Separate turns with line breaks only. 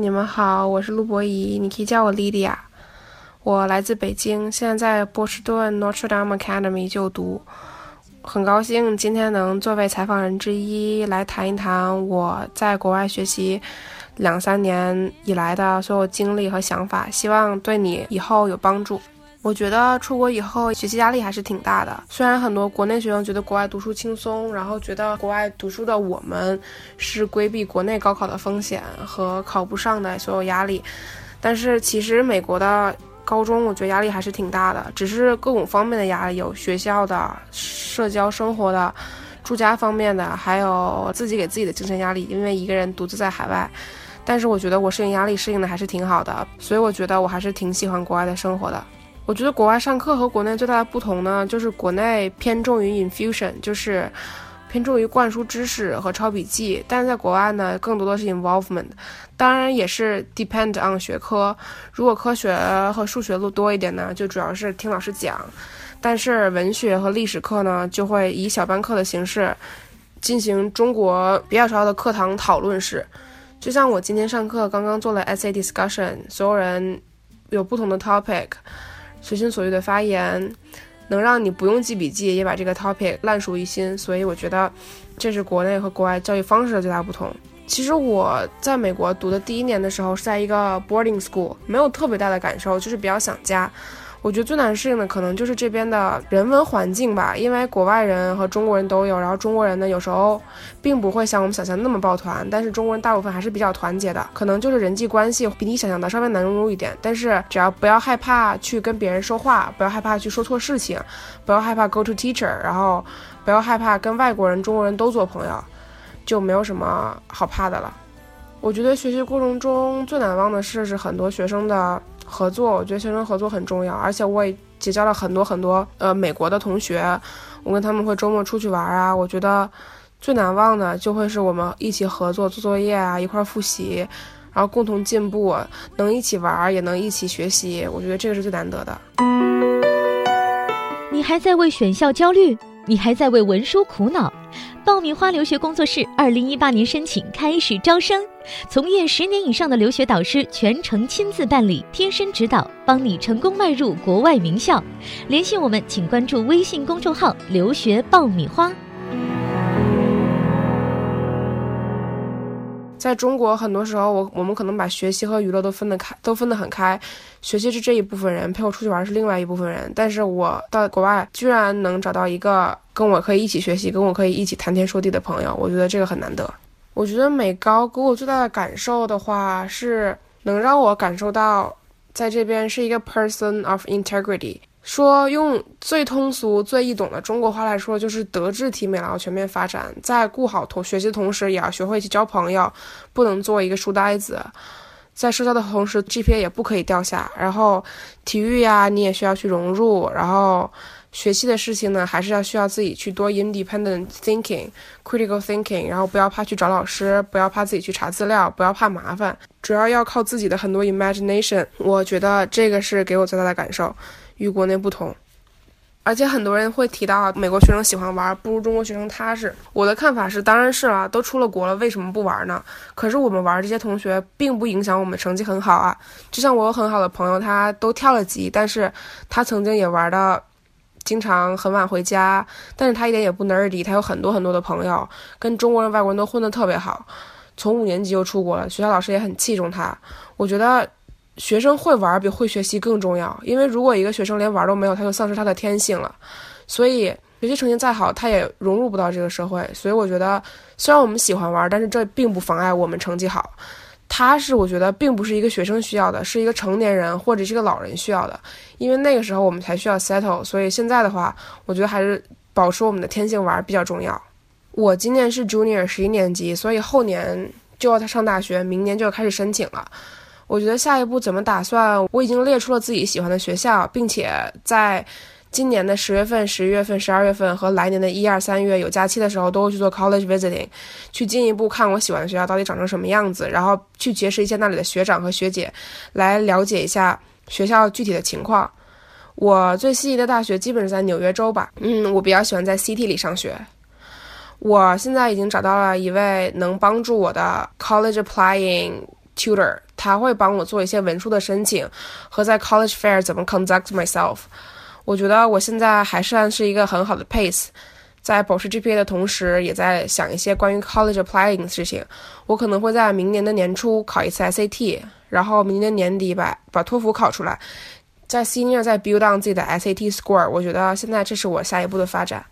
你们好，我是陆博怡，你可以叫我莉莉亚。我来自北京，现在在波士顿 Notre Dame Academy 就读。很高兴今天能作为采访人之一来谈一谈我在国外学习两三年以来的所有经历和想法，希望对你以后有帮助。我觉得出国以后学习压力还是挺大的。虽然很多国内学生觉得国外读书轻松，然后觉得国外读书的我们是规避国内高考的风险和考不上的所有压力，但是其实美国的高中我觉得压力还是挺大的，只是各种方面的压力，有学校的、社交生活的、住家方面的，还有自己给自己的精神压力，因为一个人独自在海外。但是我觉得我适应压力适应的还是挺好的，所以我觉得我还是挺喜欢国外的生活的。我觉得国外上课和国内最大的不同呢，就是国内偏重于 infusion，就是偏重于灌输知识和抄笔记，但是在国外呢，更多的是 involvement，当然也是 depend on 学科。如果科学和数学录多一点呢，就主要是听老师讲，但是文学和历史课呢，就会以小班课的形式进行中国比较少的课堂讨论式。就像我今天上课刚刚做了 essay discussion，所有人有不同的 topic。随心所欲的发言，能让你不用记笔记也把这个 topic 烂熟于心，所以我觉得这是国内和国外教育方式的最大不同。其实我在美国读的第一年的时候是在一个 boarding school，没有特别大的感受，就是比较想家。我觉得最难适应的可能就是这边的人文环境吧，因为国外人和中国人都有，然后中国人呢有时候并不会像我们想象那么抱团，但是中国人大部分还是比较团结的，可能就是人际关系比你想象的稍微难融入一点，但是只要不要害怕去跟别人说话，不要害怕去说错事情，不要害怕 go to teacher，然后不要害怕跟外国人、中国人都做朋友，就没有什么好怕的了。我觉得学习过程中最难忘的事是很多学生的。合作，我觉得学生合作很重要，而且我也结交了很多很多呃美国的同学，我跟他们会周末出去玩啊。我觉得最难忘的就会是我们一起合作做作业啊，一块复习，然后共同进步，能一起玩也能一起学习，我觉得这个是最难得的。
你还在为选校焦虑？你还在为文书苦恼？爆米花留学工作室二零一八年申请开始招生，从业十年以上的留学导师全程亲自办理，贴身指导，帮你成功迈入国外名校。联系我们，请关注微信公众号“留学爆米花”。
在中国，很多时候我我们可能把学习和娱乐都分得开，都分得很开。学习是这一部分人，陪我出去玩是另外一部分人。但是我到国外，居然能找到一个跟我可以一起学习、跟我可以一起谈天说地的朋友，我觉得这个很难得。我觉得美高给我最大的感受的话，是能让我感受到，在这边是一个 person of integrity。说用最通俗、最易懂的中国话来说，就是德智体美劳全面发展。在顾好同学习的同时，也要学会去交朋友，不能做一个书呆子。在社交的同时，GPA 也不可以掉下。然后，体育呀，你也需要去融入。然后，学习的事情呢，还是要需要自己去多 independent thinking、critical thinking。然后，不要怕去找老师，不要怕自己去查资料，不要怕麻烦，主要要靠自己的很多 imagination。我觉得这个是给我最大的感受。与国内不同，而且很多人会提到美国学生喜欢玩，不如中国学生踏实。我的看法是，当然是了，都出了国了，为什么不玩呢？可是我们玩这些同学，并不影响我们成绩很好啊。就像我有很好的朋友，他都跳了级，但是他曾经也玩的，经常很晚回家，但是他一点也不 nerdy，他有很多很多的朋友，跟中国人、外国人都混得特别好，从五年级就出国了，学校老师也很器重他。我觉得。学生会玩比会学习更重要，因为如果一个学生连玩都没有，他就丧失他的天性了。所以学习成绩再好，他也融入不到这个社会。所以我觉得，虽然我们喜欢玩，但是这并不妨碍我们成绩好。他是我觉得并不是一个学生需要的，是一个成年人或者是一个老人需要的，因为那个时候我们才需要 settle。所以现在的话，我觉得还是保持我们的天性玩比较重要。我今年是 junior 十一年级，所以后年就要他上大学，明年就要开始申请了。我觉得下一步怎么打算？我已经列出了自己喜欢的学校，并且在今年的十月份、十一月份、十二月份和来年的一二三月有假期的时候，都会去做 college visiting，去进一步看我喜欢的学校到底长成什么样子，然后去结识一些那里的学长和学姐，来了解一下学校具体的情况。我最心仪的大学基本是在纽约州吧，嗯，我比较喜欢在 City 里上学。我现在已经找到了一位能帮助我的 college applying tutor。他会帮我做一些文书的申请和在 college fair 怎么 conduct myself。我觉得我现在还算是一个很好的 pace，在保持 GPA 的同时，也在想一些关于 college applying 的事情。我可能会在明年的年初考一次 SAT，然后明年年底把把托福考出来，在 senior 再 build on 自己的 SAT score。我觉得现在这是我下一步的发展。